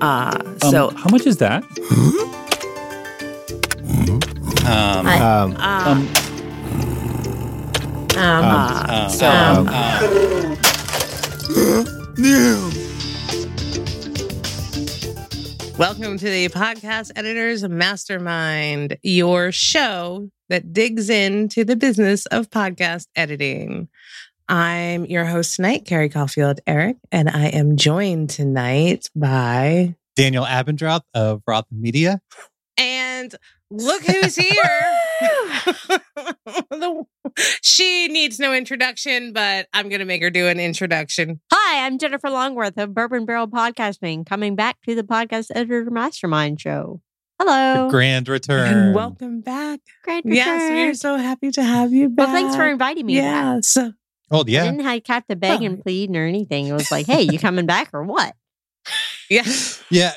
Uh, Um, so how much is that? Um, I- Um, um, Um, um, um, so um, welcome to the podcast editors mastermind, your show that digs into the business of podcast editing. I'm your host tonight, Carrie Caulfield Arick, and I am joined tonight by Daniel Abendroth of Roth Media. And look who's here. The- she needs no introduction, but I'm going to make her do an introduction. Hi, I'm Jennifer Longworth of Bourbon Barrel Podcasting, coming back to the Podcast Editor Mastermind Show. Hello. The grand return. And welcome back. Great Yes, we are so happy to have you back. Well, thanks for inviting me back. Yeah. So, Oh, I yeah. didn't have have to beg and plead or anything. It was like, hey, you coming back or what? yeah. Yeah.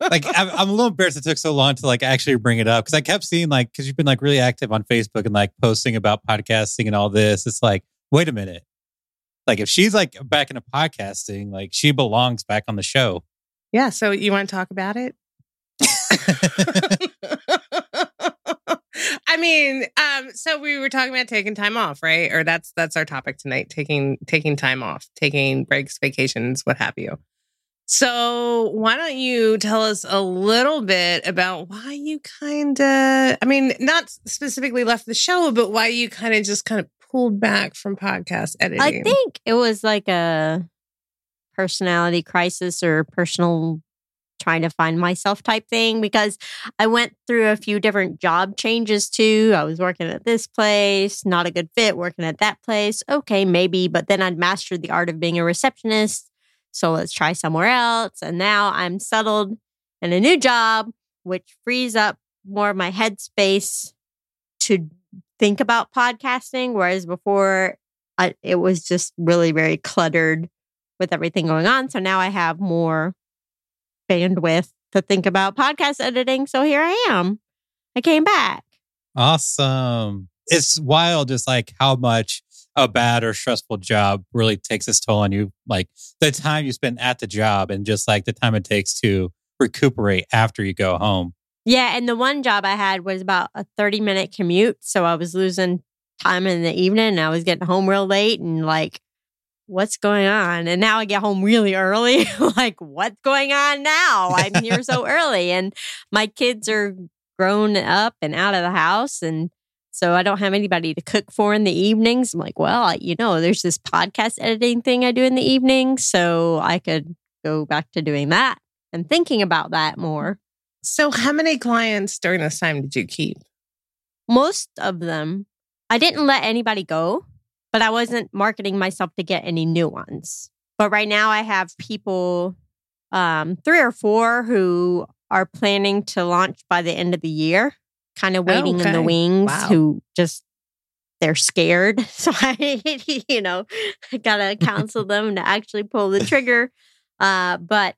Like, I'm, I'm a little embarrassed it took so long to like actually bring it up because I kept seeing like, because you've been like really active on Facebook and like posting about podcasting and all this. It's like, wait a minute. Like, if she's like back into podcasting, like she belongs back on the show. yeah. So, you want to talk about it? I mean, um, so we were talking about taking time off, right? Or that's that's our topic tonight: taking taking time off, taking breaks, vacations, what have you. So, why don't you tell us a little bit about why you kind of, I mean, not specifically left the show, but why you kind of just kind of pulled back from podcast editing? I think it was like a personality crisis or personal trying to find myself type thing because I went through a few different job changes too. I was working at this place, not a good fit, working at that place. Okay, maybe, but then I'd mastered the art of being a receptionist. So let's try somewhere else. And now I'm settled in a new job, which frees up more of my headspace to think about podcasting. Whereas before, I, it was just really very cluttered with everything going on. So now I have more bandwidth to think about podcast editing. So here I am. I came back. Awesome. It's wild just like how much a bad or stressful job really takes its toll on you. Like the time you spend at the job and just like the time it takes to recuperate after you go home. Yeah. And the one job I had was about a 30 minute commute. So I was losing time in the evening and I was getting home real late and like, what's going on? And now I get home really early. like, what's going on now? I'm here so early and my kids are grown up and out of the house. And so I don't have anybody to cook for in the evenings. I'm like, well, you know, there's this podcast editing thing I do in the evening. So I could go back to doing that and thinking about that more. so, how many clients during this time did you keep? most of them i didn't let anybody go but i wasn't marketing myself to get any new ones but right now i have people um, three or four who are planning to launch by the end of the year kind of waiting in the wings Wow. who just they're scared so i you know i gotta counsel them to actually pull the trigger uh, but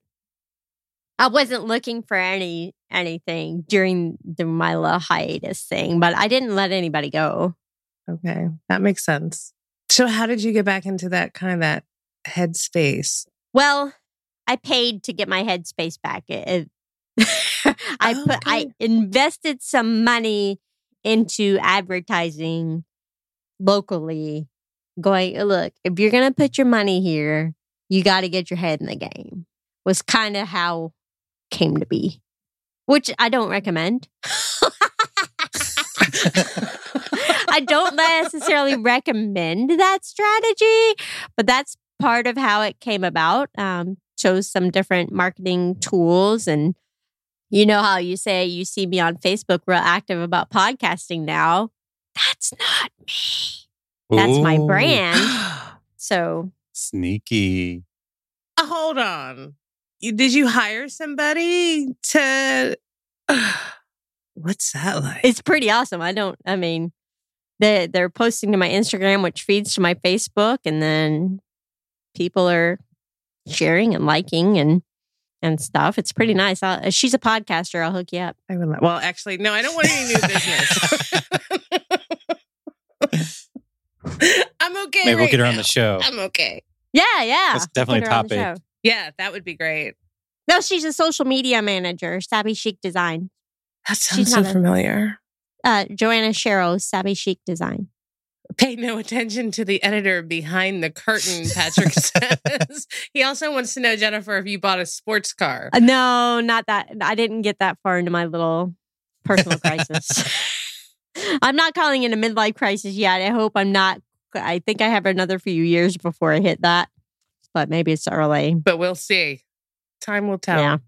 I wasn't looking for any anything during the my little hiatus thing, but I didn't let anybody go. Okay, that makes sense. So, how did you get back into that kind of that headspace? Well, I paid to get my headspace back. It, it- I put I invested some money into advertising locally. Going, look, if you're gonna put your money here, you got to get your head in the game. Was kind of how came to be, which I don't recommend. I don't necessarily recommend that strategy, but that's part of how it came about. Um, chose some different marketing tools, and you know how you say you see me on Facebook real active about podcasting now. That's not me. That's my brand. So Sneaky. Hold on. You, did you hire somebody to? what's that like? it's pretty awesome. I don't. I mean, they they're posting to my Instagram, which feeds to my Facebook, and then people are sharing and liking and and stuff. It's pretty nice. I'll, uh, she's a podcaster. I'll hook you up. I would. li- Well, actually, no. I don't want any new business. I'm okay. Maybe we'll get her on the show. I'm okay. Yeah, yeah. That's definitely Put her topic. Yeah, that would be great. No, she's a social media manager, Savvy Chic Design. That She's sounds so not a- familiar. Uh, Joanna Sharrow, Savvy Chic Design. Pay no attention to the editor behind the curtain, Patrick says. he also wants to know, Jennifer, if you bought a sports car. Uh, no, not that. I didn't get that far into my little personal crisis. I'm not calling it a midlife crisis yet. I hope I'm not. I think I have another few years before I hit that, but maybe it's early. But we'll see. Time will tell. Yeah.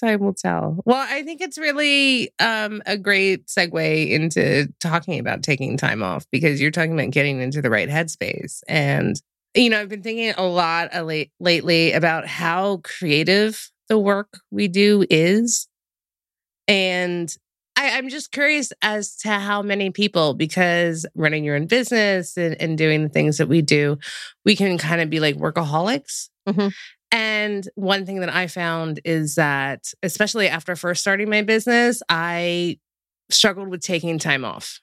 Time will tell. Well, I think it's really um, a great segue into talking about taking time off because you're talking about getting into the right headspace. And, you know, I've been thinking a lot late, lately about how creative the work we do is. And I, I'm just curious as to how many people, because running your own business and, and doing the things that we do, we can kind of be like workaholics. Mhm. And one thing that I found is that, especially after first starting my business, I struggled with taking time off.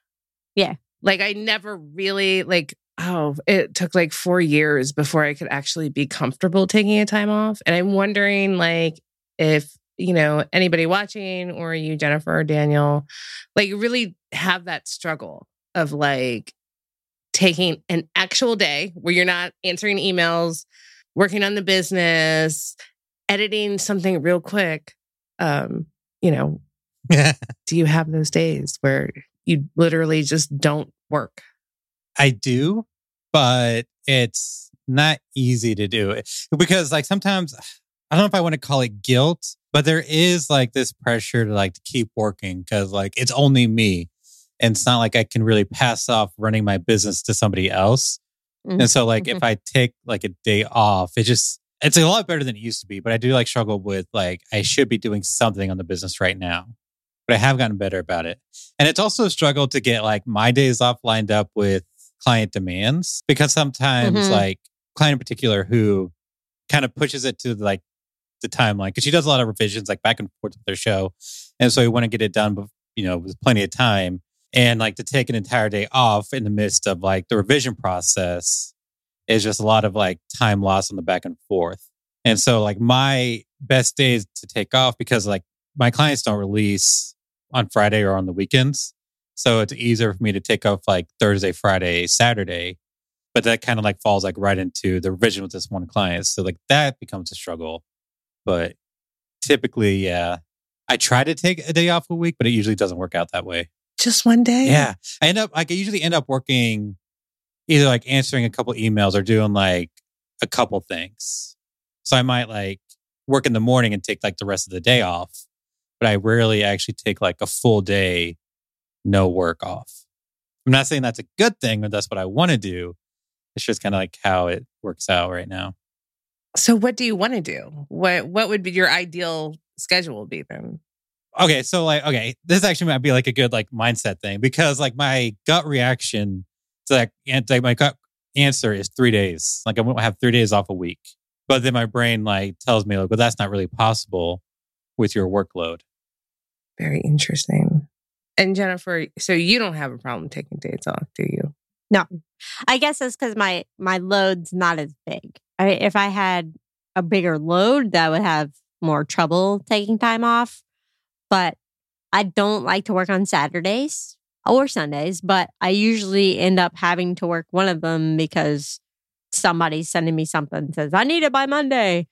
Yeah. Like I never really like, oh, it took like four years before I could actually be comfortable taking a time off. And I'm wondering like if, you know, anybody watching or you, Jennifer or Daniel, like really have that struggle of like taking an actual day where you're not answering emails, working on the business, editing something real quick. Um, you know, do you have those days where you literally just don't work? I do, but it's not easy to do it because like sometimes I don't know if I want to call it guilt, but there is like this pressure to like to keep working because like it's only me. And it's not like I can really pass off running my business to somebody else. Mhm. And so like if I take like a day off, it just it's a lot better than it used to be. But I do like struggle with like I should be doing something on the business right now. But I have gotten better about it. And it's also a struggle to get like my days off lined up with client demands because sometimes Mhm. like client in particular who kind of pushes it to like the timeline because she does a lot of revisions like back and forth with their show. And so we want to get it done, you know, with plenty of time and like to take an entire day off in the midst of like the revision process is just a lot of like time lost on the back and forth. And so like my best days to take off because like my clients don't release on Friday or on the weekends. So it's easier for me to take off like Thursday, Friday, Saturday. But that kind of like falls like right into the revision with this one client. So like that becomes a struggle. But typically, yeah, I try to take a day off a week, but it usually doesn't work out that way. Just one day? Yeah. I end up like I usually end up working either like answering a couple emails or doing like a couple things. So I might like work in the morning and take like the rest of the day off, but I rarely actually take like a full day no work off. I'm not saying that's a good thing or that's what I want to do. It's just kind of like how it works out right now. So what do you want to do? What what would be your ideal schedule be then? Okay so like okay this actually might be like a good like mindset thing because like my gut reaction to like, and, like my gut answer is three days like i won't have three days off a week but then my brain like tells me like well that's not really possible with your workload Very interesting. And Jennifer, so you don't have a problem taking days off, do you? No, I guess it's because my my load's not as big. I, if I had a bigger load, that would have more trouble taking time off. But I don't like to work on Saturdays or Sundays. But I usually end up having to work one of them because somebody's sending me something says I need it by Monday.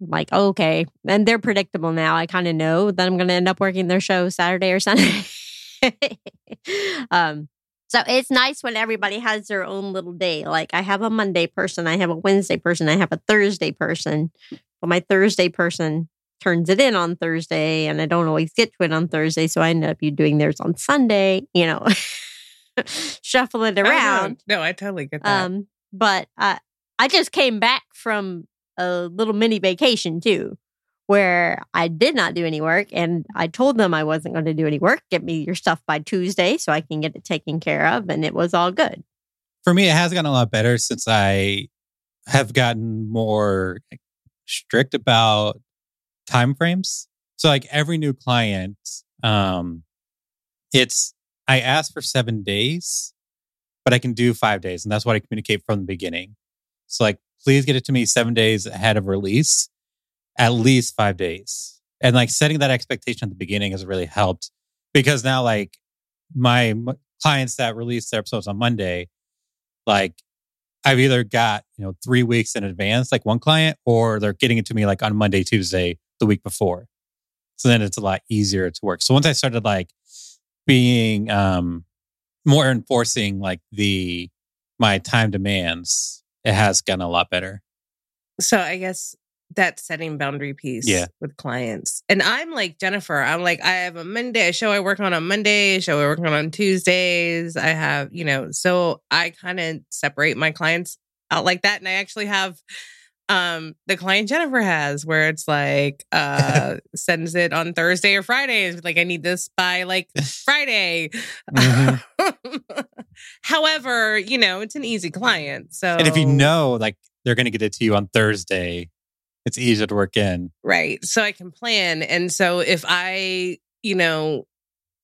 I'm like okay, and they're predictable now. I kind of know that I'm going to end up working their show Saturday or Sunday. um, so it's nice when everybody has their own little day. Like I have a Monday person, I have a Wednesday person, I have a Thursday person. But my Thursday person turns it in on Thursday and I don't always get to it on Thursday. So I end up you doing theirs on Sunday, you know, shuffle it Oh, no. around. no, I totally get that. Um, but uh, I just came back from a little mini vacation too, where I did not do any work, and I told them I wasn't going to do any work. Get me your stuff by Tuesday so I can get it taken care of, and it was all good. for me it has gotten a lot better since i have gotten more strict about time frames so like every new client um it's i ask for seven days but i can do five days and that's what i communicate from the beginning so like please get it to me seven days ahead of release at least five days. And like setting that expectation at the beginning has really helped because now, like, my m- clients that release their episodes on Monday, like, I've either got, you know, three weeks in advance, like one client, or they're getting it to me like on Monday, Tuesday, the week before. So then it's a lot easier to work. So once I started like being um more enforcing like the my time demands, it has gotten a lot better. So I guess that setting boundary piece Yeah. with clients. And I'm like Jennifer. I'm like, I have a Monday, a show I work on on Monday, a show I work on on Tuesdays. I have, you know, so I kind of separate my clients out like that. And I actually have um the client Jennifer has where it's like uh sends it on Thursday or Fridays. Like I need this by like Friday. Mhm. However, you know, it's an easy client. So And if you know like they're gonna get it to you on Thursday, it's easier to work in. Right. So I can plan. And so if I, you know,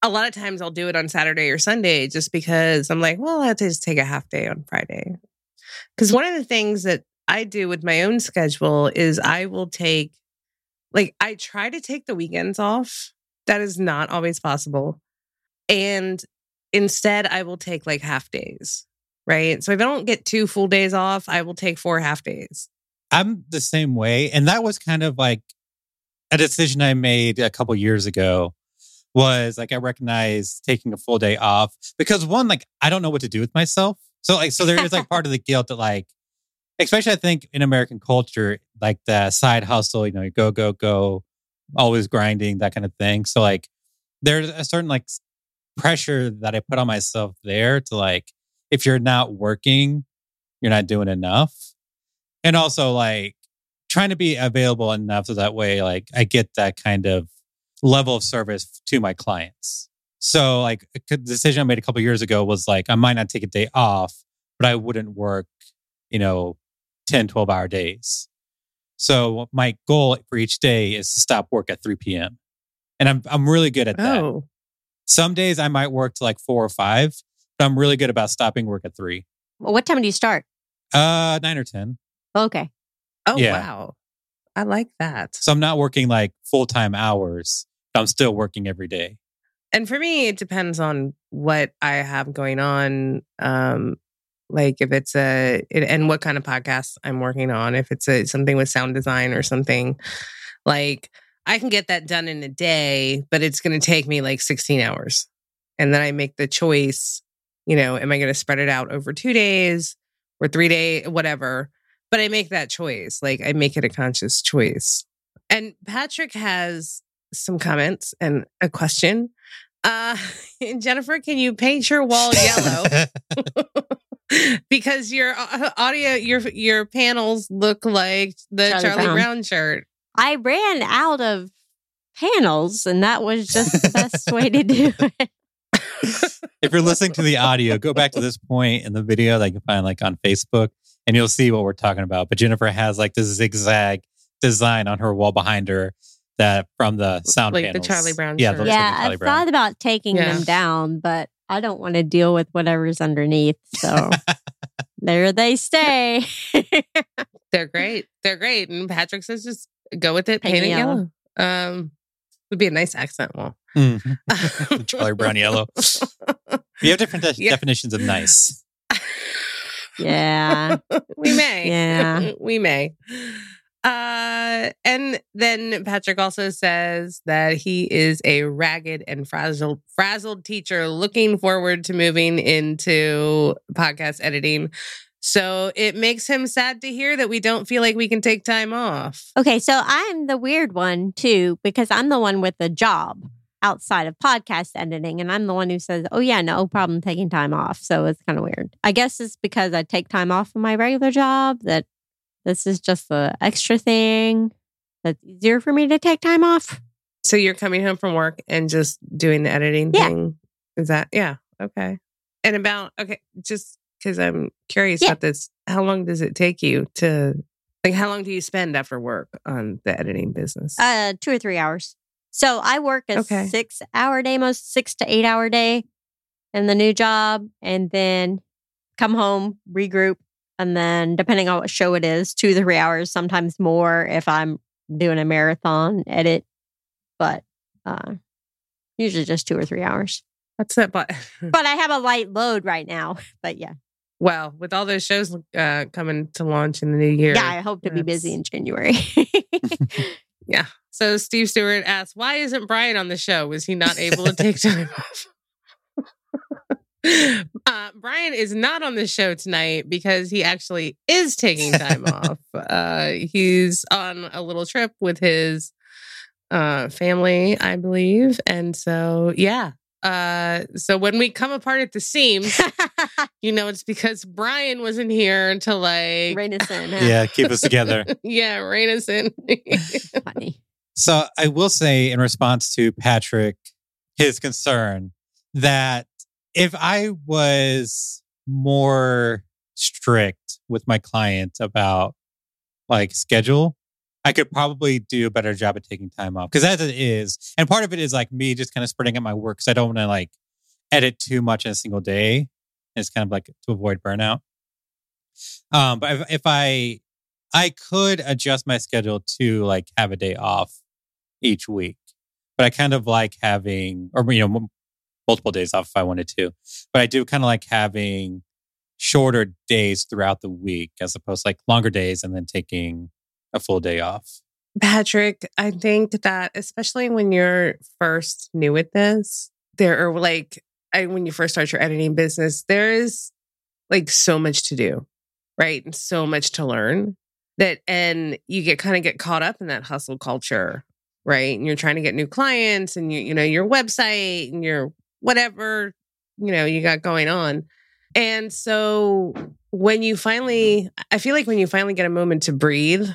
a lot of times I'll do it on Saturday or Sunday just because I'm like, well, I have to just take a half day on Friday. Because one of the things that I do with my own schedule is I will take, like, I try to take the weekends off. That is not always possible. And instead, I will take like half days. Right. So if I don't get two full days off, I will take four half days. I'm the same way. And that was kind of like a decision I made a couple years ago was like I recognized taking a full day off because one, like I don't know what to do with myself. So like so there is like part of the guilt that like especially I think in American culture, like the side hustle, you know, you go, go, go, always grinding, that kind of thing. So like there's a certain like pressure that I put on myself there to like, if you're not working, you're not doing enough. And also like trying to be available enough so that way, like I get that kind of level of service to my clients. So like c- decision I made a couple years ago was like, I might not take a day off, but I wouldn't work, you know, 10, 12 hour days. So my goal for each day is to stop work at 3 p.m. And I'm I'm really good at that. Oh, Some days I might work to like four or five, but I'm really good about stopping work at three. Well, what time do you start? Uh nine or ten. Okay. oh, Yeah. wow. I like that. So I'm not working like full time hours, but I'm still working every day. And for me, it depends on what I have going on. Um, like if it's a and what kind of podcast I'm working on. If it's a something with sound design or something, like I can get that done in a day, but it's going to take me like 16 hours, and then I make the choice. You know, am I going to spread it out over two days or three day, whatever? But I make that choice. Like I make it a conscious choice. And Patrick has some comments and a question. Uh, Jennifer, can you paint your wall yellow? because your uh, audio, your your panels look like the Charlie Charlie, Brown. Brown. shirt. I ran out of panels, and that was just the best way to do it. if you're listening to the audio, go back to this point in the video that you can find like on Facebook and you'll see what we're talking about. But Jennifer has like this zigzag design on her wall behind her that from the sound Like the. Charlie Brown Yeah, shirt. looks like yeah, I've Brown. thought about taking Yeah. them down, but I don't want to deal with whatever's underneath. So there they stay. They're great. They're great. And Patrick says just go with it, Paint paint, it it yellow. Um, would be a nice accent wall. Mhm. Charlie Brown yellow. we have different de- Yeah. definitions of nice. yeah. we may. Yeah. we may. Uh, and then Patrick also says that he is a ragged and frazzled, frazzled teacher looking forward to moving into podcast editing. So it makes him sad to hear that we don't feel like we can take time off. Okay, so I'm the weird one too because I'm the one with the job outside of podcast editing, and I'm the one who says, "Oh yeah, no problem taking time off." So it's kind of weird. I guess it's because I take time off from my regular job that this is just the extra thing that's easier for me to take time off. So you're coming home from work and just doing the editing Yeah. thing. Is that yeah? Okay. And about okay, just because I'm curious Yeah. about this, how long does it take you to like? How long do you spend after work on the editing business? Uh, two or three hours. So I work a Okay. six hour day, most six to eight hour day in the new job, and then come home, regroup, and then depending on what show it is, two to three hours, sometimes more if I'm doing a marathon edit, but uh, usually just two or three hours. That's it. But But I have a light load right now. But yeah, well, with all those shows uh, coming to launch in the new year. yeah, I hope to be busy in January. Yeah. So Steve Stewart asked, why isn't Brian on the show? Was he not able to take time off? Uh, Brian is not on the show tonight because he actually is taking time off. Uh, he's on a little trip with his uh, family, I believe. And so, yeah. Uh, so when we come apart at the seams, you know, it's because Brian wasn't here to like, Rein us in. huh? Yeah, keep us together. yeah, rein us in. Funny. So I will say, in response to Patrick, his concern that if I was more strict with my client about like schedule, I could probably do a better job at taking time off. Because as it is, and part of it is like me just kind of spreading out my work because I don't want to like edit too much in a single day. It's kind of like to avoid burnout. Um, but if, if I I could adjust my schedule to like have a day off each week, but I kind of like having, or you know, multiple days off if I wanted to. But I do kind of like having shorter days throughout the week as opposed to like longer days and then taking a full day off. Patrick, I think that especially when you're first new at this, there are like I, when you first start your editing business, there is like so much to do, right? And so much to learn that and you get kind of get caught up in that hustle culture, right? And you're trying to get new clients and you you know your website and your whatever, you know, you got going on. And so when you finally I feel like when you finally get a moment to breathe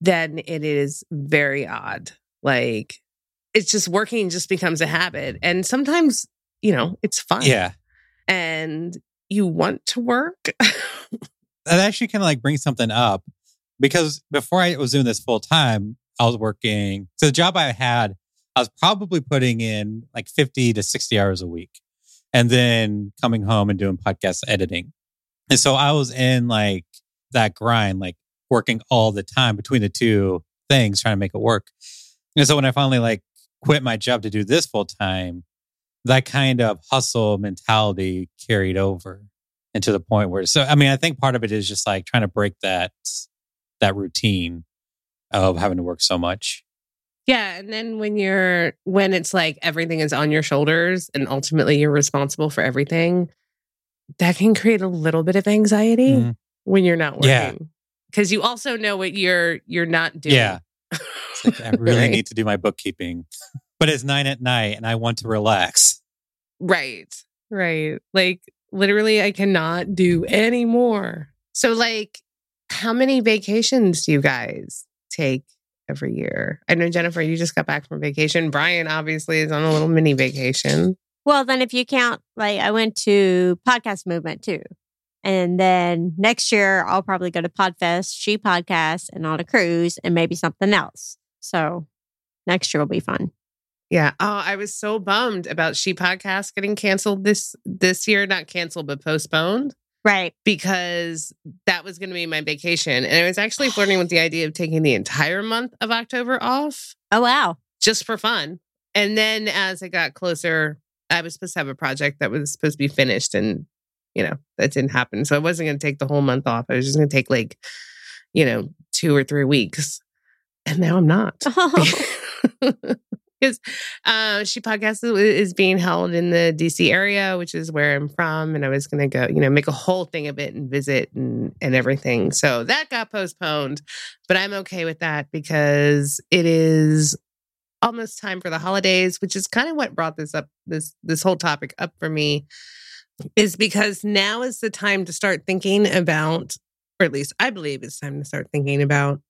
then it is very odd. Like it's just working just becomes a habit. And sometimes, you know, it's fun. Yeah. And you want to work. That actually kind of like brings something up because before I was doing this full time, I was working. So the job I had, I was probably putting in like 50 to 60 hours a week and then coming home and doing podcast editing. And so I was in like that grind, like working all the time between the two things, trying to make it work. And so when I finally like quit my job to do this full time, that kind of hustle mentality carried over into the point where so I mean I think part of it is just like trying to break that that routine of having to work so much. Yeah. And then when you're, when it's like everything is on your shoulders and ultimately you're responsible for everything, that can create a little bit of anxiety Mhm. when you're not working. Yeah. Cause you also know what you're, you're not doing. Yeah. Like, I really Right. need to do my bookkeeping. But it's nine at night and I want to relax. Right. Right. Like literally I cannot do any more. So like how many vacations do you guys take every year? I know Jennifer, you just got back from vacation. Brian obviously is on a little mini vacation. Well, then if you count, like I went to Podcast Movement too. And then next year, I'll probably go to Podfest, She Podcast, and on a cruise, and maybe something else. So next year will be fun. Yeah. Oh, I was so bummed about She Podcast getting canceled this this year, not canceled, but postponed. Right. because that was going to be my vacation. And I was actually flirting with the idea of taking the entire month of October off Oh, wow. just for fun. And then as it got closer, I was supposed to have a project that was supposed to be finished and, you know, that didn't happen. So I wasn't going to take the whole month off. I was just going to take like, you know, two or three weeks. And now I'm not. Because uh, she podcast is, being held in the DC area, which is where I'm from, and I was going to go, you know, make a whole thing of it and visit and and everything. So that got postponed, but I'm okay with that because it is almost time for the holidays, which is kind of what brought this up this this whole topic up for me. Is because now is the time to start thinking about, or at least I believe it's time to start thinking about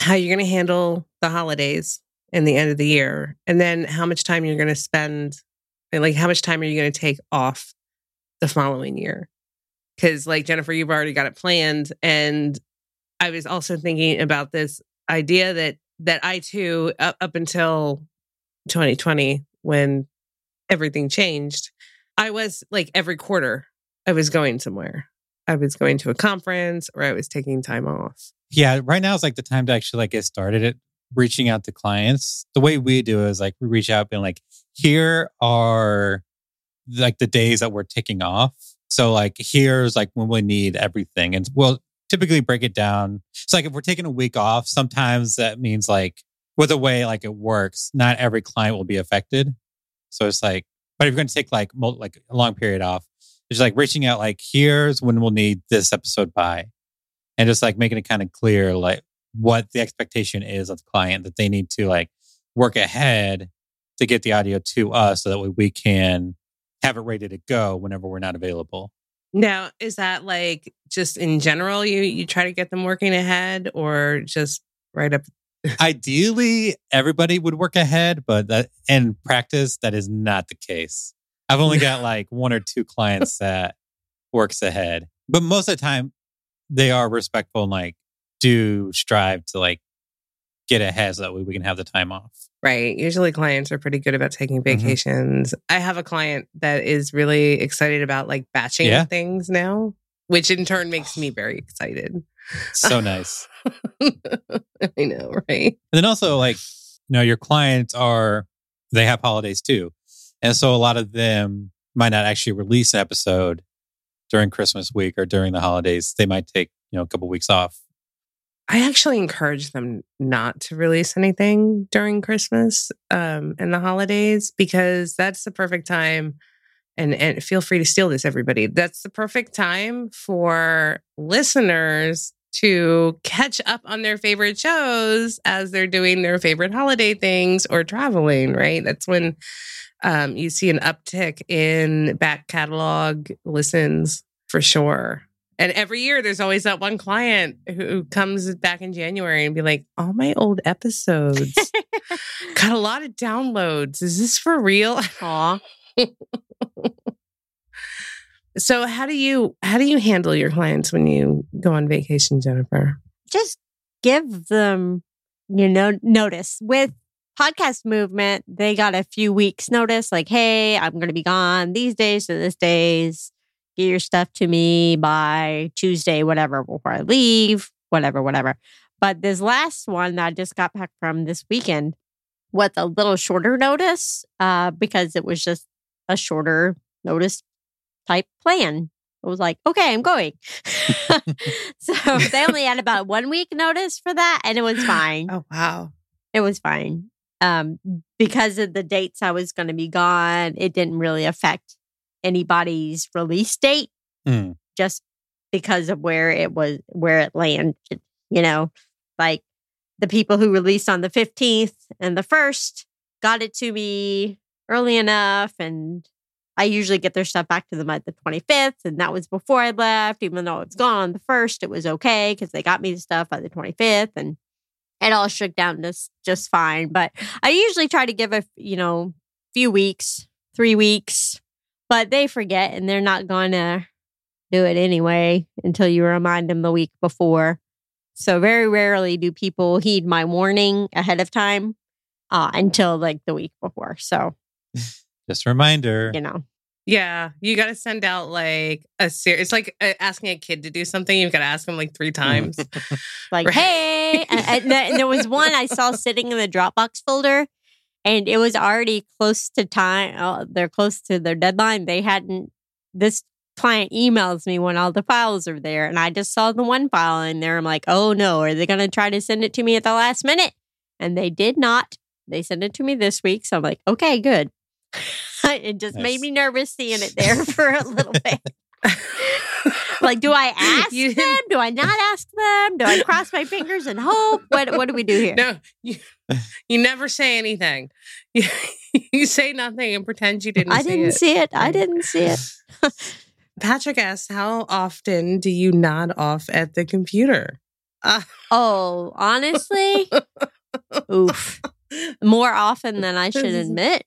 how you're going to handle the holidays and the end of the year, and then how much time you're going to spend, like how much time are you going to take off the following year? Because, like Jennifer, you've already got it planned, and I was also thinking about this idea that that I too, up, up until 2020, when everything changed, I was like every quarter, I was going somewhere. I was going to a conference or I was taking time off. Yeah, right now is like the time to actually like get started at reaching out to clients, the way we do is like we reach out being like, here are like the days that we're ticking off. So like here's like when we need everything. And we'll typically break it down. So like if we're taking a week off, sometimes that means like with the way like it works, not every client will be affected. So it's like, but if you're going to take like like a long period off, it's like reaching out like here's when we'll need this episode by, and just like making it kind of clear like what the expectation is of the client that they need to like work ahead to get the audio to us so that way we can have it ready to go whenever we're not available. Now, is that like just in general you you try to get them working ahead or just right up Ideally, everybody would work ahead, but that in practice, that is not the case. I've only got like one or two clients that works ahead, but most of the time, they are respectful and like do strive to like get ahead so that way we can have the time off. Right. Usually clients are pretty good about taking Mm-hmm. vacations. I have a client that is really excited about like batching Yeah. things now, which in turn makes me very excited. So nice. I know, right? And then also like, you know, your clients are they have holidays too. And so a lot of them might not actually release an episode during Christmas week or during the holidays. They might take, you know, a couple weeks off. I actually encourage them not to release anything during Christmas um, and the holidays because that's the perfect time. And, and feel free to steal this, everybody. That's the perfect time for listeners to catch up on their favorite shows as they're doing their favorite holiday things or traveling, right? That's when um, you see an uptick in back catalog listens for sure. And every year, there's always that one client who comes back in January and be like, "All my old episodes got a lot of downloads. Is this for real?" Aw. So, how do you how do you handle your clients when you go on vacation, Jennifer? just give them, you know, notice. With podcast movement, they got a few weeks notice, like, hey, I'm going to be gone these days to this days. Get your stuff to me by Tuesday, whatever, before I leave, whatever, whatever. But this last one that I just got back from this weekend with a little shorter notice, uh, because it was just a shorter notice type plan. It was like, okay, I'm going. so they only had about one week notice for that, and it was fine. Oh wow! It was fine. Um, because of the dates I was going to be gone, it didn't really affect anybody's release date Hmm. just because of where it was, where it landed. You know, like the people who released on the 15th and the 1st got it to me early enough. And I usually get their stuff back to them at the 25th. And that was before I left, even though it's gone on the 1st, it was okay because they got me the stuff by the 25th. And it all shook down just just fine. But I usually try to give a you know few weeks, three weeks, but they forget and they're not going to do it anyway until you remind them the week before. So very rarely do people heed my warning ahead of time uh, until like the week before. So Just a reminder. you know, Yeah, you got to send out like a series. It's like uh, asking a kid to do something. You've got to ask them like three times. like Right. hey, and, and there- and there was one I saw sitting in the Dropbox folder, and it was already close to time. Uh, they're close to their deadline. They hadn't. This client emails me when all the files are there, and I just saw the one file in there. I'm like, oh no, are they going to try to send it to me at the last minute? And they did not. They sent it to me this week, so I'm like, okay, good. it just Nice. made me nervous seeing it there for a little bit. Like, do I ask You them? Do I not ask them? Do I cross my fingers and hope? What What do we do here? No, you, you never say anything. You, you say nothing and pretend you didn't. I see didn't it. see it. I didn't see it. Patrick asks, "How often do you nod off at the computer?" Uh, Oh, honestly, oof. More often than I should admit.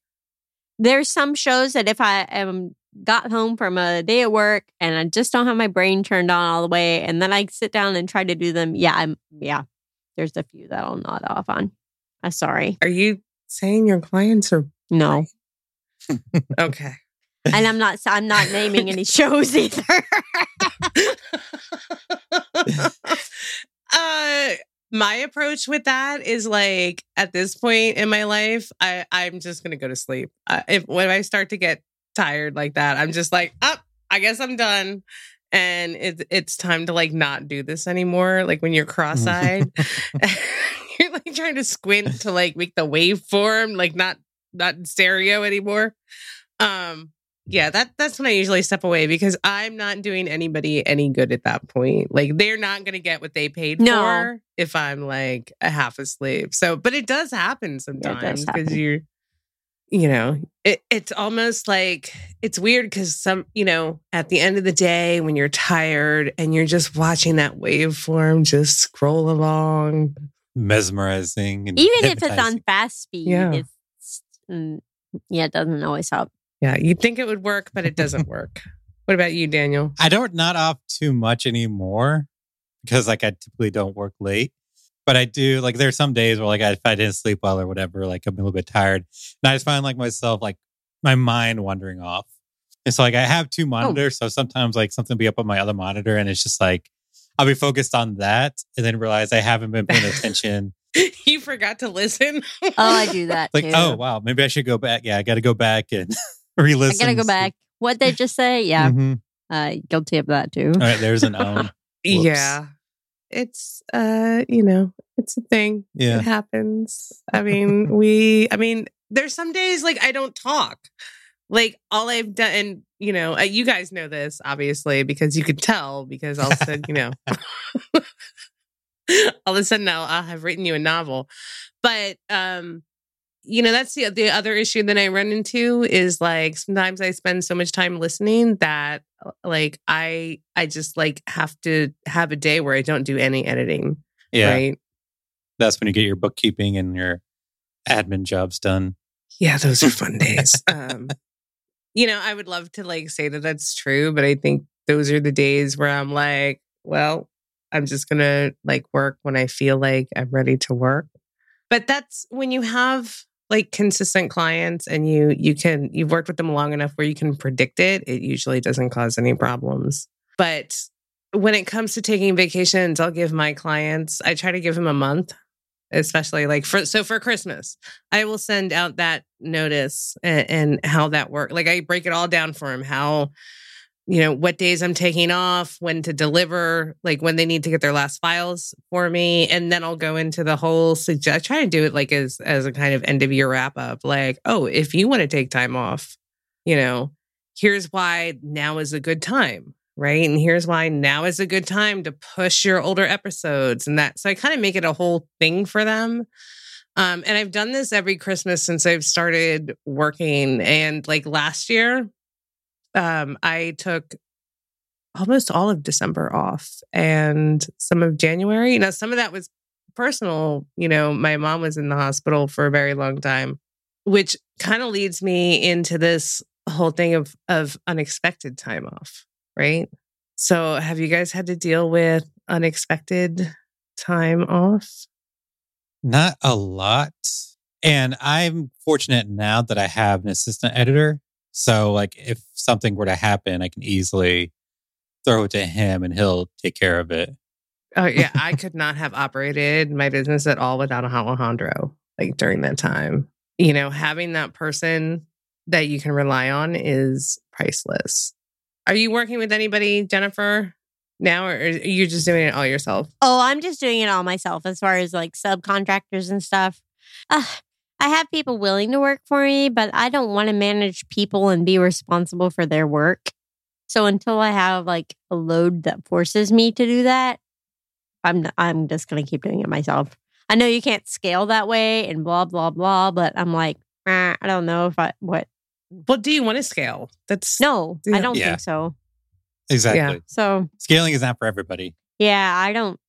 There's some shows that if I am got home from a day at work and I just don't have my brain turned on all the way, and then I sit down and try to do them, yeah, I'm yeah. There's a few that I'll nod off on. I'm sorry. are you saying your clients are No. okay? And I'm not I'm not naming any shows either. uh, my approach with that is like at this point in my life, I I'm just gonna go to sleep. Uh, if when I start to get tired like that, I'm just like, up. Oh, I guess I'm done. And it's it's time to like not do this anymore. Like when you're cross-eyed, you're like trying to squint to like make the waveform like not not in stereo anymore. Um, yeah, that that's when I usually step away because I'm not doing anybody any good at that point. Like they're not going to get what they paid No. for if I'm like a half asleep. So, but it does happen sometimes because happen. you're, you know, it, it's almost like it's weird because some, you know, at the end of the day when you're tired and you're just watching that waveform just scroll along. Mesmerizing. And Even if it's on fast speed, Yeah. it's mm, yeah, it doesn't always help. Yeah, you'd think it would work, but it doesn't work. What about you, Daniel? I don't not off too much anymore because like I typically don't work late. But I do like there's some days where like I, if I didn't sleep well or whatever, like I'm a little bit tired, and I just find like myself like my mind wandering off. And so like I have two monitors, so sometimes like something will be up on my other monitor, and it's just like I'll be focused on that, and then realize I haven't been paying attention. you forgot to listen. Oh, I do that like too. oh wow, maybe I should go back. Yeah, I got to go back and I re-listen. I gotta go back. What did they just say? Yeah, Mhm. uh, guilty of that too. All right, there's an own. Whoops. Yeah. It's uh, you know, it's a thing. Yeah. It happens. I mean, we I mean, there's some days like I don't talk. Like all I've done and you know, uh, you guys know this obviously because you could tell because all of a sudden, you know, all of a sudden I'll, I'll have written you a novel. But um you know that's the the other issue that I run into is like sometimes I spend so much time listening that uh, like I I just like have to have a day where I don't do any editing. Yeah, Right. that's when you get your bookkeeping and your admin jobs done. Yeah, those are fun days. Um, you know, I would love to like say that that's true, but I think those are the days where I'm like, well, I'm just gonna like work when I feel like I'm ready to work. But that's when you have like consistent clients and you you can you've worked with them long enough where you can predict it. It usually doesn't cause any problems. But when it comes to taking vacations, I'll give my clients. I try to give them a month, especially like for so for Christmas. I will send out that notice and, and how that works. Like I break it all down for them. How, you know, what days I'm taking off, when to deliver, like when they need to get their last files for me, and then I'll go into the whole. Suggest. Try to do it like as as a kind of end of year wrap up. Like, oh, if you want to take time off, you know, here's why now is a good time. Right. And here's why now is a good time to push your older episodes and that. So I kind of make it a whole thing for them. Um, and I've done this every Christmas since I've started working. And like last year, um, I took almost all of December off and some of January. Now, some of that was personal. You know, my mom was in the hospital for a very long time, which kind of leads me into this whole thing of of unexpected time off, right? So, have you guys had to deal with unexpected time off? Not a lot. And I'm fortunate now that I have an assistant editor. So, like, if something were to happen, I can easily throw it to him and he'll take care of it. Oh yeah, I could not have operated my business at all without a Alejandro. Like during that time, you know, having that person that you can rely on is priceless. Are you working with anybody, Jennifer, now, or are you just doing it all yourself? Oh, I'm just doing it all myself as far as like subcontractors and stuff. Uh, I have people willing to work for me, but I don't want to manage people and be responsible for their work. So until I have like a load that forces me to do that, I'm I'm just gonna keep doing it myself. I know you can't scale that way and blah blah blah, but I'm like, eh, I don't know if I what. Well, do you want to scale? That's No, Yeah. I don't Yeah. think so. Exactly. So Scaling is not for everybody. Yeah, I don't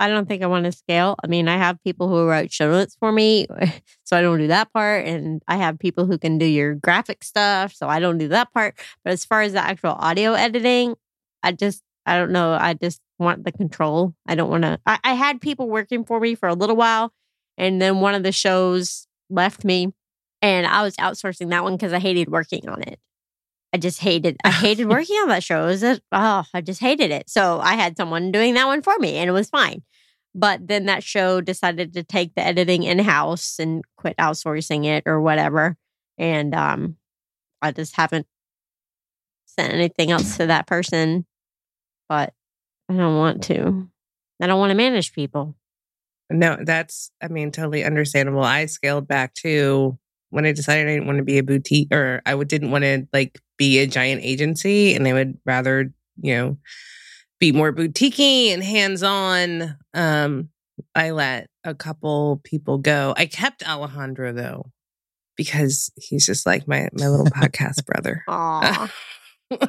I don't think I want to scale. I mean, I have people who write show notes for me, so I don't do that part. And I have people who can do your graphic stuff, so I don't do that part. But as far as the actual audio editing, I just I don't know. I just want the control. I don't want to I, I had people working for me for a little while, and then one of the shows left me and I was outsourcing that one because I hated working on it. I just hated I hated working on that show. It was a, oh, I just hated it. So I had someone doing that one for me and it was fine. But then that show decided to take the editing in house and quit outsourcing it or whatever. And um, I just haven't sent anything else to that person. But I don't want to. I don't want to manage people. No, that's, I mean, totally understandable. I scaled back too when I decided I didn't want to be a boutique or I would, didn't want to like be a giant agency and I would rather, you know, be more boutiquey and hands on. Um, I let a couple people go. I kept Alejandro though, because he's just like my my little podcast brother. Aw.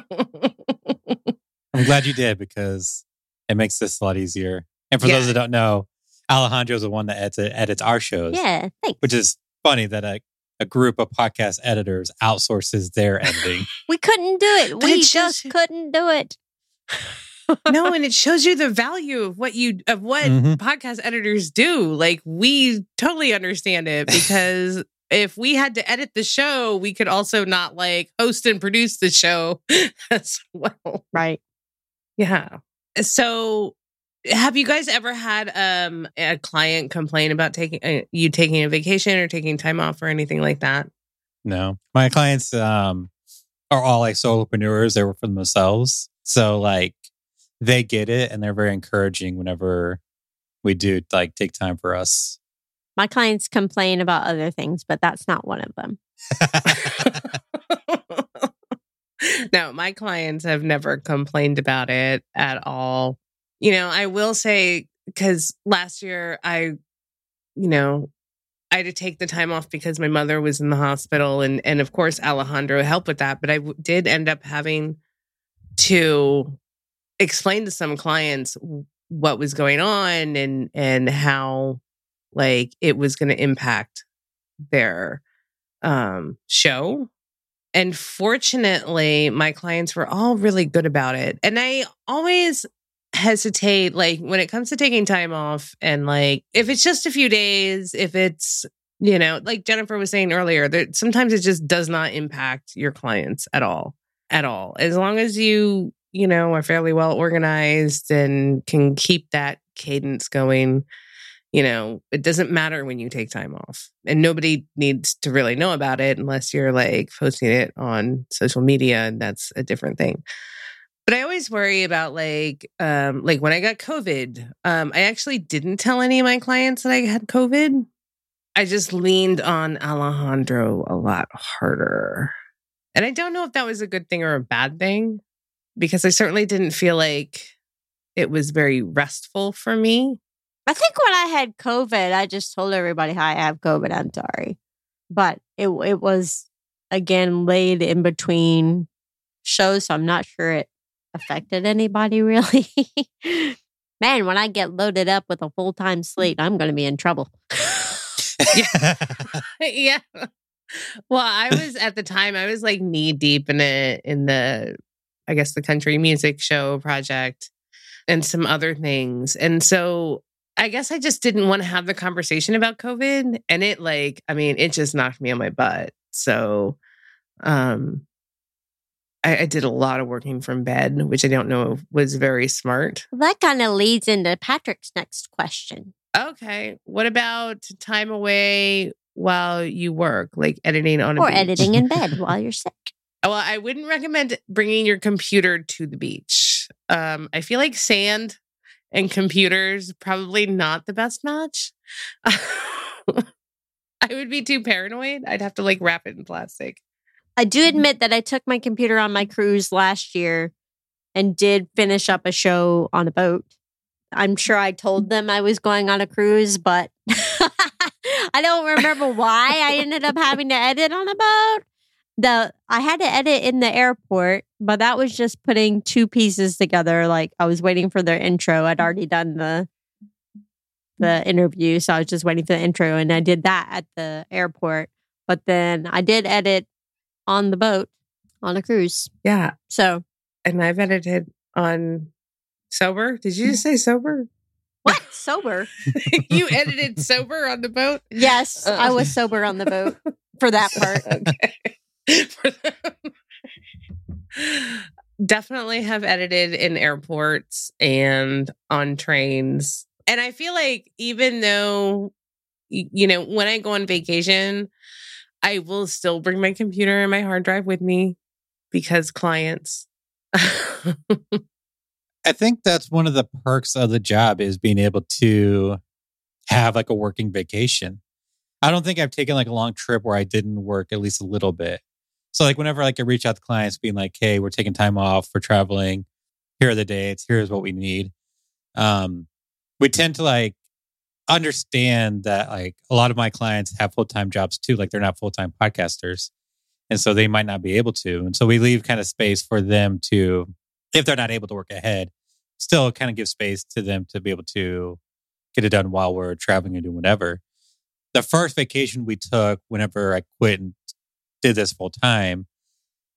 I'm glad you did because it makes this a lot easier. And for those that don't know, Alejandro's the one that edits, edits our shows, yeah, thanks. which is funny that a, a group of podcast editors outsources their editing. we couldn't do it. But we it just you- couldn't do it. no, and it shows you the value of what you of what Mhm. podcast editors do. Like we totally understand it because if we had to edit the show, we could also not like host and produce the show as well. Right. Yeah. So have you guys ever had um a client complain about taking uh, you taking a vacation or taking time off or anything like that? No, my clients um, are all like solopreneurs. They work for themselves, so like they get it, and they're very encouraging whenever we do like take time for us. My clients complain about other things, but that's not one of them. no, my clients have never complained about it at all. You know, I will say because last year I, you know, I had to take the time off because my mother was in the hospital, and and of course Alejandro helped with that. But I w- did end up having to explain to some clients what was going on and and how like it was going to impact their um show and fortunately, my clients were all really good about it. And I always hesitate, like, when it comes to taking time off, and like, if it's just a few days, if it's, you know, like Jennifer was saying earlier, that sometimes it just does not impact your clients at all, at all. As long as you, you know, are fairly well organized and can keep that cadence going, you know, it doesn't matter when you take time off. And nobody needs to really know about it unless you're like posting it on social media and that's a different thing. But I always worry about like um like when I got COVID, um I actually didn't tell any of my clients that I had COVID. I just leaned on Alejandro a lot harder. And I don't know if that was a good thing or a bad thing because I certainly didn't feel like it was very restful for me. I think when I had COVID, I just told everybody, "Hi, I have COVID. I'm sorry," but it it was again laid in between shows, so I'm not sure it affected anybody really. Man, when I get loaded up with a full time slate, I'm going to be in trouble. yeah. Well, I was at the time I was like knee deep in it in the I guess the country music show project and some other things. And so I guess I just didn't want to have the conversation about COVID and it like I mean it just knocked me on my butt. So um I, I did a lot of working from bed, which I don't know was very smart. That kind of leads into Patrick's next question. Okay. What about time away while you work, like editing on a Or beach? editing in bed while you're sick. Well, I wouldn't recommend bringing your computer to the beach. Um, I feel like sand and computers probably not the best match. I would be too paranoid. I'd have to like wrap it in plastic. I do mm-hmm. admit that I took my computer on my cruise last year and did finish up a show on a boat. I'm sure I told mm-hmm. them I was going on a cruise, but I don't remember why I ended up having to edit on a boat. The I had to edit in the airport, but that was just putting two pieces together. Like I was waiting for their intro. I'd mm-hmm. already done the the interview, so I was just waiting for the intro, and I did that at the airport. But then I did edit on the boat on a cruise. Yeah. So And I've edited on sober. Did you just say sober? what? Sober? you edited sober on the boat? Yes, Uh. I was sober on the boat for that part. okay. For. Definitely have edited in airports and on trains. And I feel like even though, you know, when I go on vacation, I will still bring my computer and my hard drive with me because clients. I think that's one of the perks of the job is being able to have like a working vacation. I don't think I've taken like a long trip where I didn't work at least a little bit. So like whenever like I reach out to clients being like, hey, we're taking time off, we're traveling, here are the dates, here's what we need. Um, we tend to like understand that like a lot of my clients have full-time jobs too, like they're not full-time podcasters. And so they might not be able to. And so we leave kind of space for them to, if they're not able to work ahead, still kind of give space to them to be able to get it done while we're traveling and doing whatever. The first vacation we took whenever I quit and did this full time,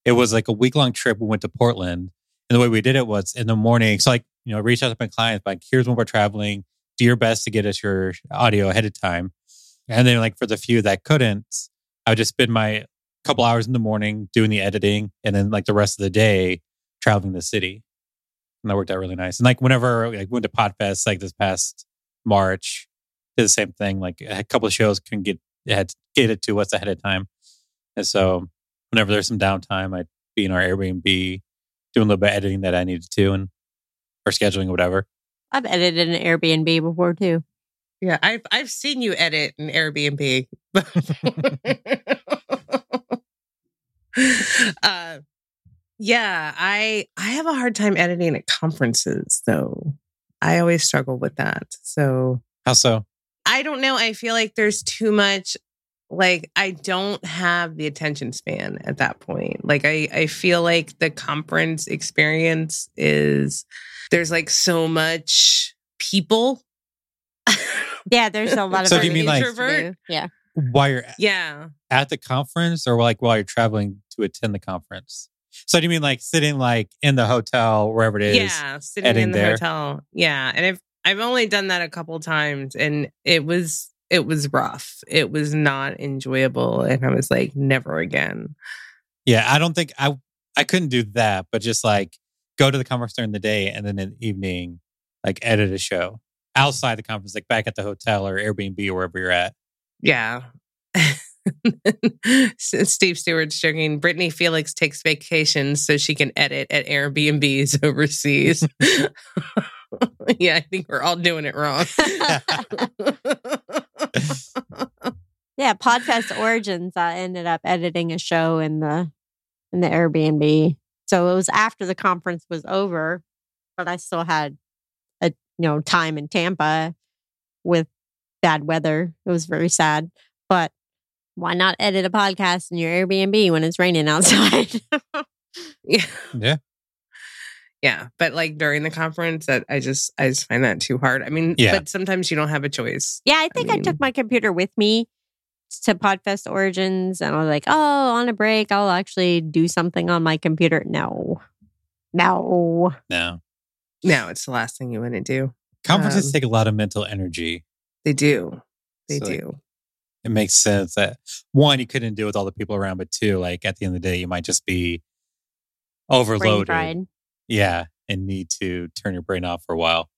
it was like a week long trip. We went to Portland. And the way we did it was in the morning. So like, you know, reach out to my clients, like, here's when we're traveling. Do your best to get us your audio ahead of time. And then like for the few that couldn't, I would just spend my couple hours in the morning doing the editing and then like the rest of the day traveling the city. And that worked out really nice. And like whenever like went to Podfest like this past March, did the same thing. Like a couple of shows couldn't get had to get it to us ahead of time. And so whenever there's some downtime, I'd be in our Airbnb doing a little bit of editing that I needed to and or scheduling or whatever. I've edited an Airbnb before too. yeah, I've I've seen you edit an Airbnb. uh, yeah, I I have a hard time editing at conferences though. I always struggle with that. So How so? I don't know. I feel like there's too much like I don't have the attention span at that point. Like I I feel like the conference experience is there's like so much people. Yeah, there's a lot of So do you mean, like- Introvert? Yeah. While you're yeah. at the conference or like while you're traveling to attend the conference? So do you mean like sitting like in the hotel, wherever it is? Yeah, sitting in the there. hotel. Yeah, and I've I've only done that a couple times, and it was it was rough. It was not enjoyable, and I was like, never again. Yeah, I don't think I I couldn't do that, but just like go to the conference during the day and then in the evening, like edit a show outside the conference, like back at the hotel or Airbnb or wherever you're at. Yeah. Steve Stewart's joking. Brittany Felix takes vacations so she can edit at Airbnbs overseas. yeah, I think we're all doing it wrong. Yeah, Podfest origins. I ended up editing a show in the in the Airbnb. So it was after the conference was over, but I still had a you know time in Tampa with bad weather. It was very sad, but why not edit a podcast in your Airbnb when it's raining outside? yeah. Yeah. Yeah, but like during the conference, that I just I just find that too hard. I mean, Yeah. but sometimes you don't have a choice. yeah, I think I, mean- took my computer with me to Podfest Origins, and I was like, oh, on a break, I'll actually do something on my computer. No, no. No. No, it's the last thing you want to do. Conferences Um, take a lot of mental energy. They do. They So, like, do. It makes sense that one, you couldn't deal with all the people around, but two, like at the end of the day, you might just be overloaded. fried. Yeah. And need to turn your brain off for a while.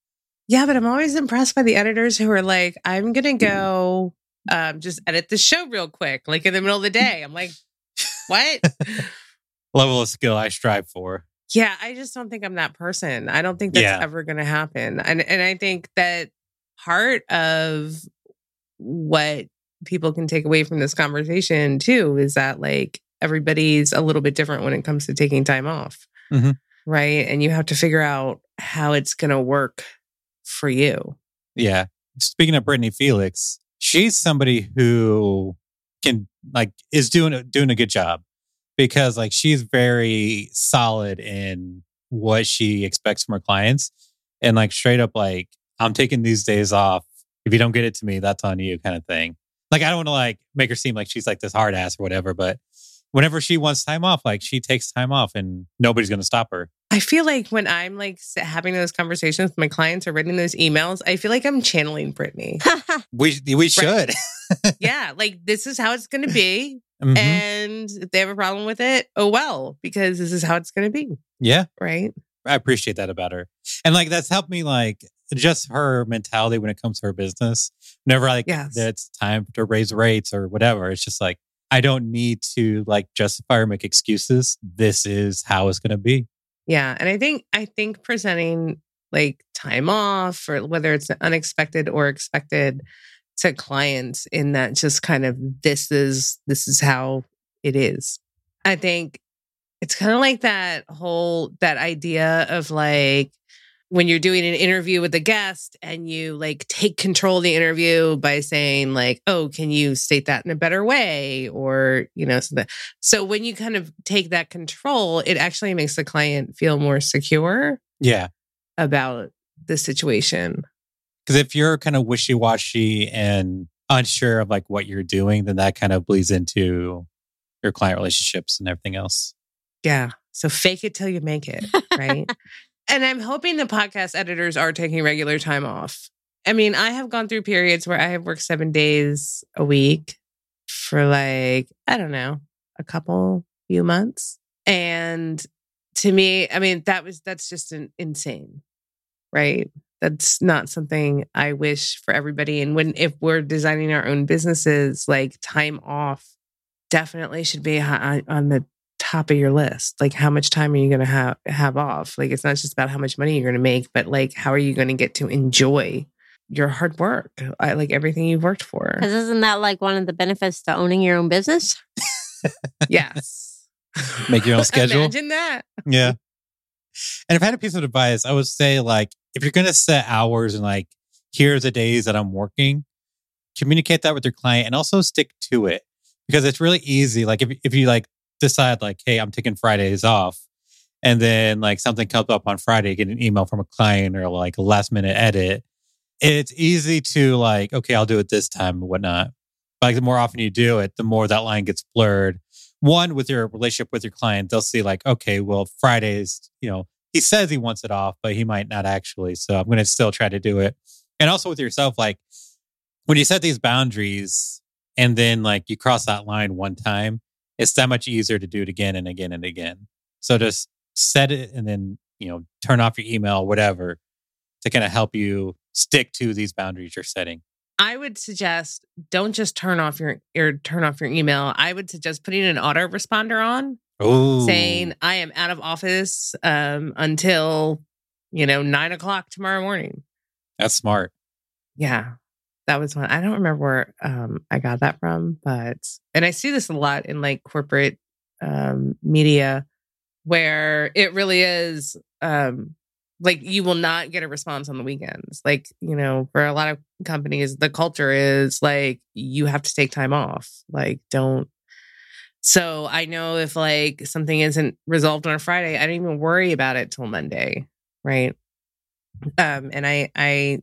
Yeah, but I'm always impressed by the editors who are like, I'm gonna go um, just edit the show real quick, like in the middle of the day. I'm like, what? Level of skill I strive for. yeah, I just don't think I'm that person. I don't think that's Yeah. ever gonna happen. And and I think that part of what people can take away from this conversation too is that like everybody's a little bit different when it comes to taking time off. Mhm. Right. And you have to figure out how it's gonna work for you. Yeah. Speaking of Brittany Felix, she's somebody who can like is doing doing a good job because like she's very solid in what she expects from her clients and like straight up like I'm taking these days off. If you don't get it to me, that's on you kind of thing. Like I don't want to like make her seem like she's like this hard ass or whatever, but whenever she wants time off, like she takes time off and nobody's going to stop her. I feel like when I'm like having those conversations with my clients or writing those emails, I feel like I'm channeling Brittany. We we should. yeah, like this is how it's going to be. Mhm. And if they have a problem with it, oh well, because this is how it's going to be. yeah. Right. I appreciate that about her. And like that's helped me like just her mentality when it comes to her business. Whenever like Yes. it's time to raise rates or whatever, it's just like I don't need to like justify or make excuses. This is how it's going to be. Yeah. And I think, I think presenting like time off or whether it's unexpected or expected to clients in that just kind of this is, this is how it is. I think it's kind of like that whole, that idea of like, when you're doing an interview with a guest and you like take control of the interview by saying like oh can you state that in a better way or you know something so when you kind of take that control, it actually makes the client feel more secure Yeah. about the situation. Because if you're kind of wishy washy and unsure of like what you're doing, then that kind of bleeds into your client relationships and everything else. Yeah. So fake it till you make it, right? and I'm hoping the podcast editors are taking regular time off. I mean, I have gone through periods where I have worked seven days a week for like, I don't know, a couple few months. And to me, I mean, that was that's just an insane, right? That's not something I wish for everybody. And when if we're designing our own businesses, like time off definitely should be hi- on the top of your list. Like how much time are you going to have have off? Like it's not just about how much money you're going to make, but like how are you going to get to enjoy your hard work, I, like everything you've worked for. Because isn't that like one of the benefits to owning your own business? yes. Make your own schedule. Imagine that. Yeah. And if I had a piece of advice, I would say like if you're gonna set hours and like here's the days that I'm working, communicate that with your client and also stick to it. Because it's really easy. Like if if you like decide like, hey, I'm taking Fridays off, and then like something comes up on Friday, get an email from a client or like a last minute edit, it's easy to like, okay, I'll do it this time and whatnot. But like the more often you do it, the more that line gets blurred. One with your relationship with your client they'll see like okay well fridays you know he says he wants it off but he might not actually so i'm going to still try to do it. And also with yourself like when you set these boundaries and then like you cross that line one time it's that much easier to do it again and again and again. So just set it and then you know turn off your email whatever to kind of help you stick to these boundaries you're setting. I would suggest don't just turn off your or turn off your email. I would suggest putting an autoresponder on oh saying I am out of office um, until you know nine o'clock tomorrow morning. that's smart. Yeah, that was one. I don't remember where um, I got that from, but and I see this a lot in like corporate um, media where it really is um, like you will not get a response on the weekends. Like you know, for a lot of companies, the culture is like you have to take time off. Like don't. So I know if like something isn't resolved on a Friday, I don't even worry about it till Monday, right? Um, and I I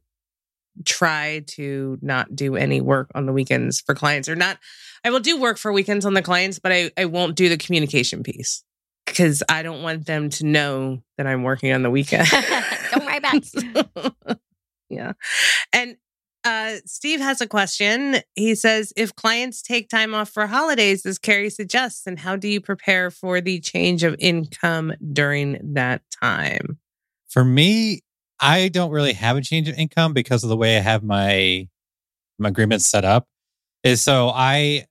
try to not do any work on the weekends for clients or not I will do work for weekends on the clients, but I, I won't do the communication piece because I don't want them to know that I'm working on the weekend. Don't worry about it. yeah. And uh, Steve has a question. He says, if clients take time off for holidays, as Carrie suggests, and how do you prepare for the change of income during that time? For me, I don't really have a change of income because of the way I have my my agreement set up. Is so I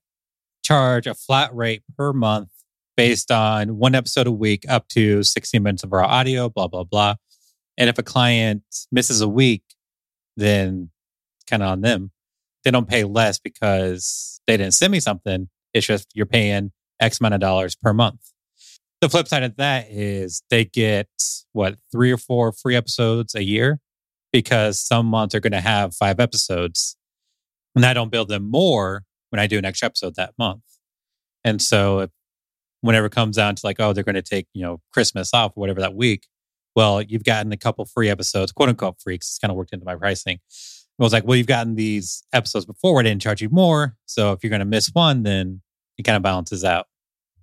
charge a flat rate per month based on one episode a week up to 60 minutes of raw audio, blah, blah, blah. And if a client misses a week, then it's kind of on them. They don't pay less because they didn't send me something. It's just you're paying X amount of dollars per month. The flip side of that is they get what three or four free episodes a year because some months are going to have five episodes, and I don't build them more when I do an extra episode that month. And so, if, whenever it comes down to like, oh, they're going to take you know Christmas off or whatever that week, well, you've gotten a couple free episodes, quote unquote free, 'cause it's kind of worked into my pricing. I was like, well, you've gotten these episodes before. I didn't charge you more. So if you're going to miss one, then it kind of balances out.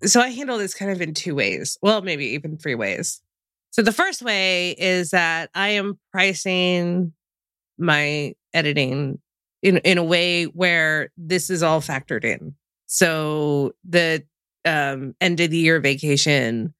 So I handle this kind of in two ways. Well, maybe even three ways. So the first way is that I am pricing my editing in in a way where this is all factored in. So the um end of the year vacation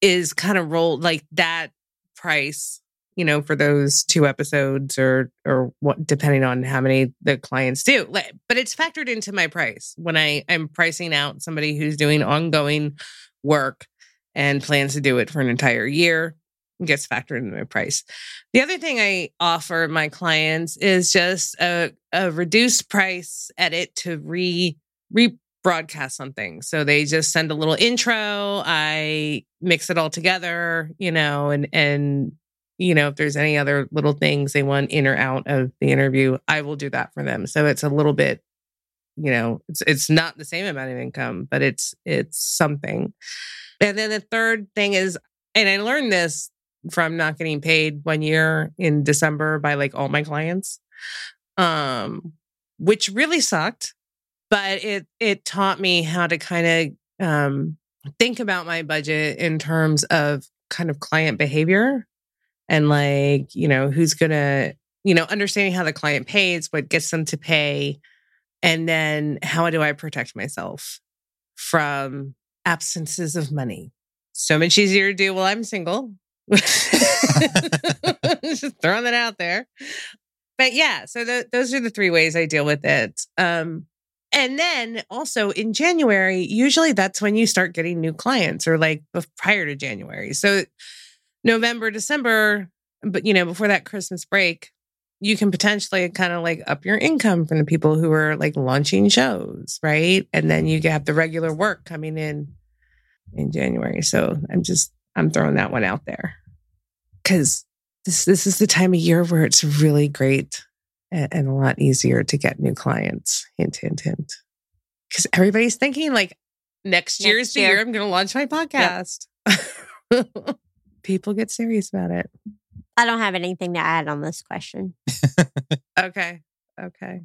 is kind of rolled like that price you know, for those two episodes or or what depending on how many the clients do. But it's factored into my price when I am pricing out somebody who's doing ongoing work and plans to do it for an entire year gets factored into my price. The other thing I offer my clients is just a, a reduced price edit to re rebroadcast something. So they just send a little intro, I mix it all together, you know, and and you know, if there's any other little things they want in or out of the interview, I will do that for them. So it's a little bit, you know, it's it's not the same amount of income, but it's it's something. And then the third thing is, and I learned this from not getting paid one year in December by like all my clients, um, which really sucked. But it it taught me how to kind of um, think about my budget in terms of kind of client behavior and like you know who's gonna you know understanding how the client pays, what gets them to pay, and then how do I protect myself from absences of money? So much easier to do while I'm single Just throwing that out there. But yeah, so those are the three ways I deal with it. Um, and then also in January, usually that's when you start getting new clients or like prior to January. So November, December, but you know, before that Christmas break, you can potentially kind of like up your income from the people who are like launching shows, right? And then you have the regular work coming in in January. So I'm just I'm throwing that one out there because this this is the time of year where it's really great and, and a lot easier to get new clients. Hint, hint, hint. Because everybody's thinking like next, next year's the year I'm going to launch my podcast. Yep. People get serious about it. I don't have anything to add on this question. okay. Okay.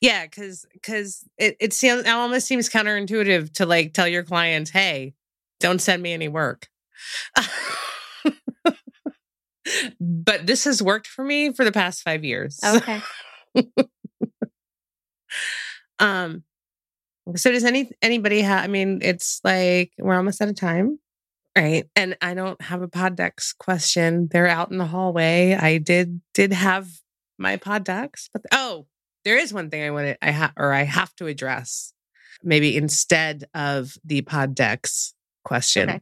Yeah, because because it it seems it almost seems counterintuitive to like tell your clients, hey, don't send me any work. but this has worked for me for the past five years. Okay. um. So does any anybody have? I mean, it's like we're almost out of time, right? And I don't have a pod decks question. They're out in the hallway. I did did have my pod decks, but oh, there is one thing I want to I have or I have to address. Maybe instead of the pod decks question. Okay.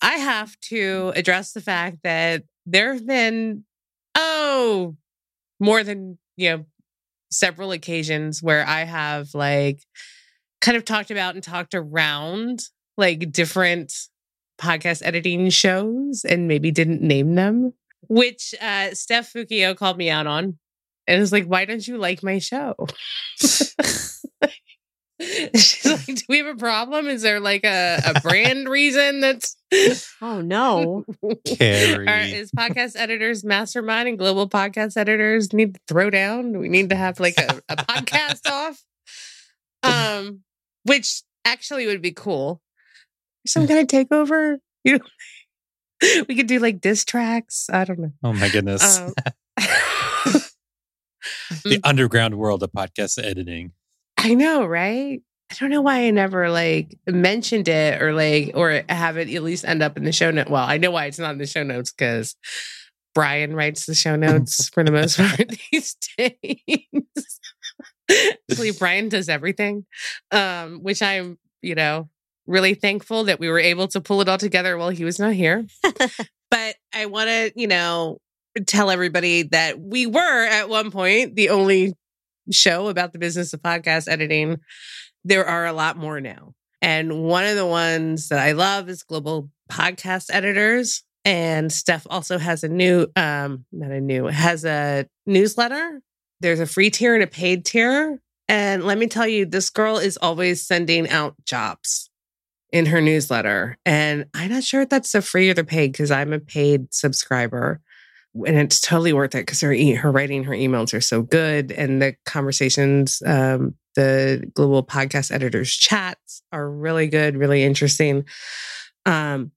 I have to address the fact that there have been, oh, more than, you know, several occasions where I have like kind of talked about and talked around like different podcast editing shows and maybe didn't name them, which uh, Steph Fuccio called me out on. And was like, why don't you like my show? She's like, "Do we have a problem? Is there like a, a brand reason that's?" Oh no, Carrie. is podcast editors mastermind and global podcast editors need to throw down? Do we need to have like a, a podcast off? Um, which actually would be cool. Some kind of takeover. You know, we could do like diss tracks. I don't know. Oh my goodness. Um, the underground world of podcast editing. I know, right? I don't know why I never like mentioned it or like or have it at least end up in the show note. Well, I know why it's not in the show notes because Brian writes the show notes for the most part these days. Actually, Brian does everything, um, which I'm, you know, really thankful that we were able to pull it all together while he was not here. but I want to, you know, tell everybody that we were at one point the only show about the business of podcast editing, there are a lot more now. And one of the ones that I love is Global Podcast Editors. And Steph also has a new, um, not a new, has a newsletter. There's a free tier and a paid tier. And let me tell you, this girl is always sending out jobs in her newsletter. And I'm not sure if that's the free or the paid because I'm a paid subscriber and it's totally worth it because her her writing her emails are so good and the conversations um, the global podcast editors chats are really good really interesting um,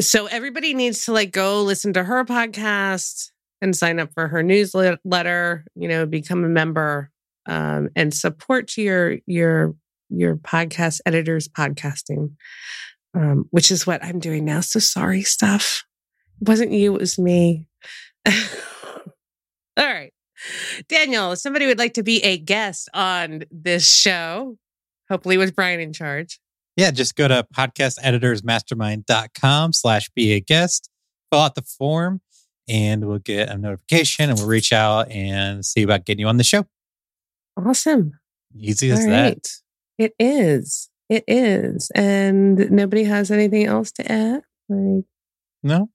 so everybody needs to like go listen to her podcast and sign up for her newsletter you know become a member um, and support your your your podcast editors podcasting um, which is what i'm doing now so sorry steph it wasn't you it was me All right. Daniel, if somebody would like to be a guest on this show, hopefully with Brian in charge. Yeah, just go to podcasteditorsmastermind.com slash be a guest, fill out the form, and we'll get a notification and we'll reach out and see about getting you on the show. Awesome. Easy as All that. It is. It is. And nobody has anything else to add? Like, No,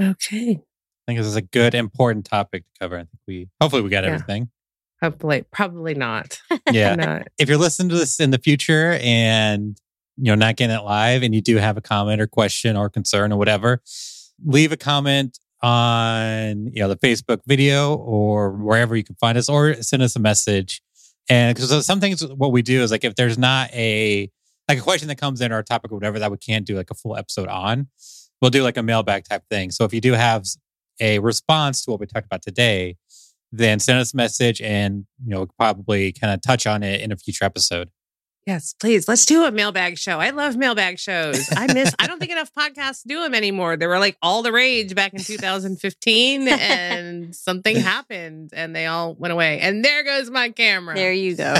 okay. I think this is a good, important topic to cover. I think we, hopefully, we got Yeah. everything. Hopefully, probably not. Yeah. Not. if you're listening to this in the future and you know not getting it live and you do have a comment or question or concern or whatever leave a comment on you know the facebook video or wherever you can find us or send us a message and because some things what we do is like if there's not a like a question that comes in or a topic or whatever that we can't do like a full episode on we'll do like a mailbag type thing. So if you do have a response to what we talked about today then send us a message and you know probably kind of touch on it in a future episode Yes, please. Let's do a mailbag show. I love mailbag shows. I miss, I don't think enough podcasts do them anymore. They were like all the rage back in 2015 and something happened and they all went away. And there goes my camera. There you go.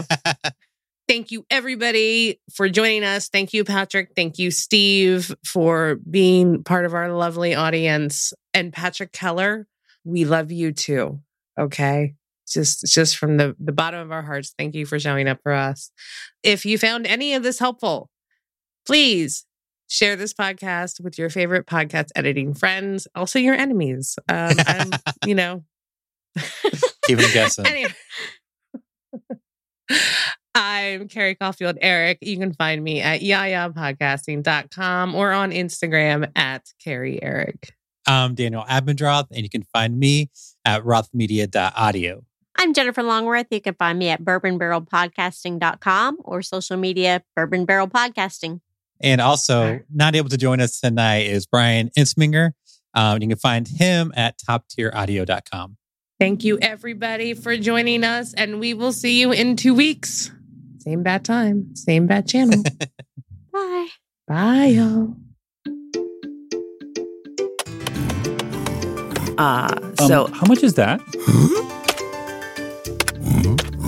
Thank you, everybody, for joining us. Thank you, Patrick. Thank you, Steve, for being part of our lovely audience. And Patrick Keller, we love you too. Okay. Just, just from the, the bottom of our hearts, thank you for showing up for us. If you found any of this helpful, please share this podcast with your favorite podcast editing friends, also your enemies. Um, I'm, you know, keep them guessing Anyway. I'm Carrie Caulfield Arick. You can find me at yayapodcasting.com or on Instagram at Carrie Arick. i'm daniel abendroth and you can find me at rothmedia.audio I'm Jennifer Longworth. You can find me at bourbonbarrelpodcasting.com or social media, Bourbon Barrel Podcasting. and also Alright. not able to join us tonight is brian insminger um, you can find him at toptieraudio.com Thank you, everybody, for joining us, and we will see you in two weeks. Same bad time, same bad channel. Bye. Bye, y'all. Uh, Um, so, how much is that?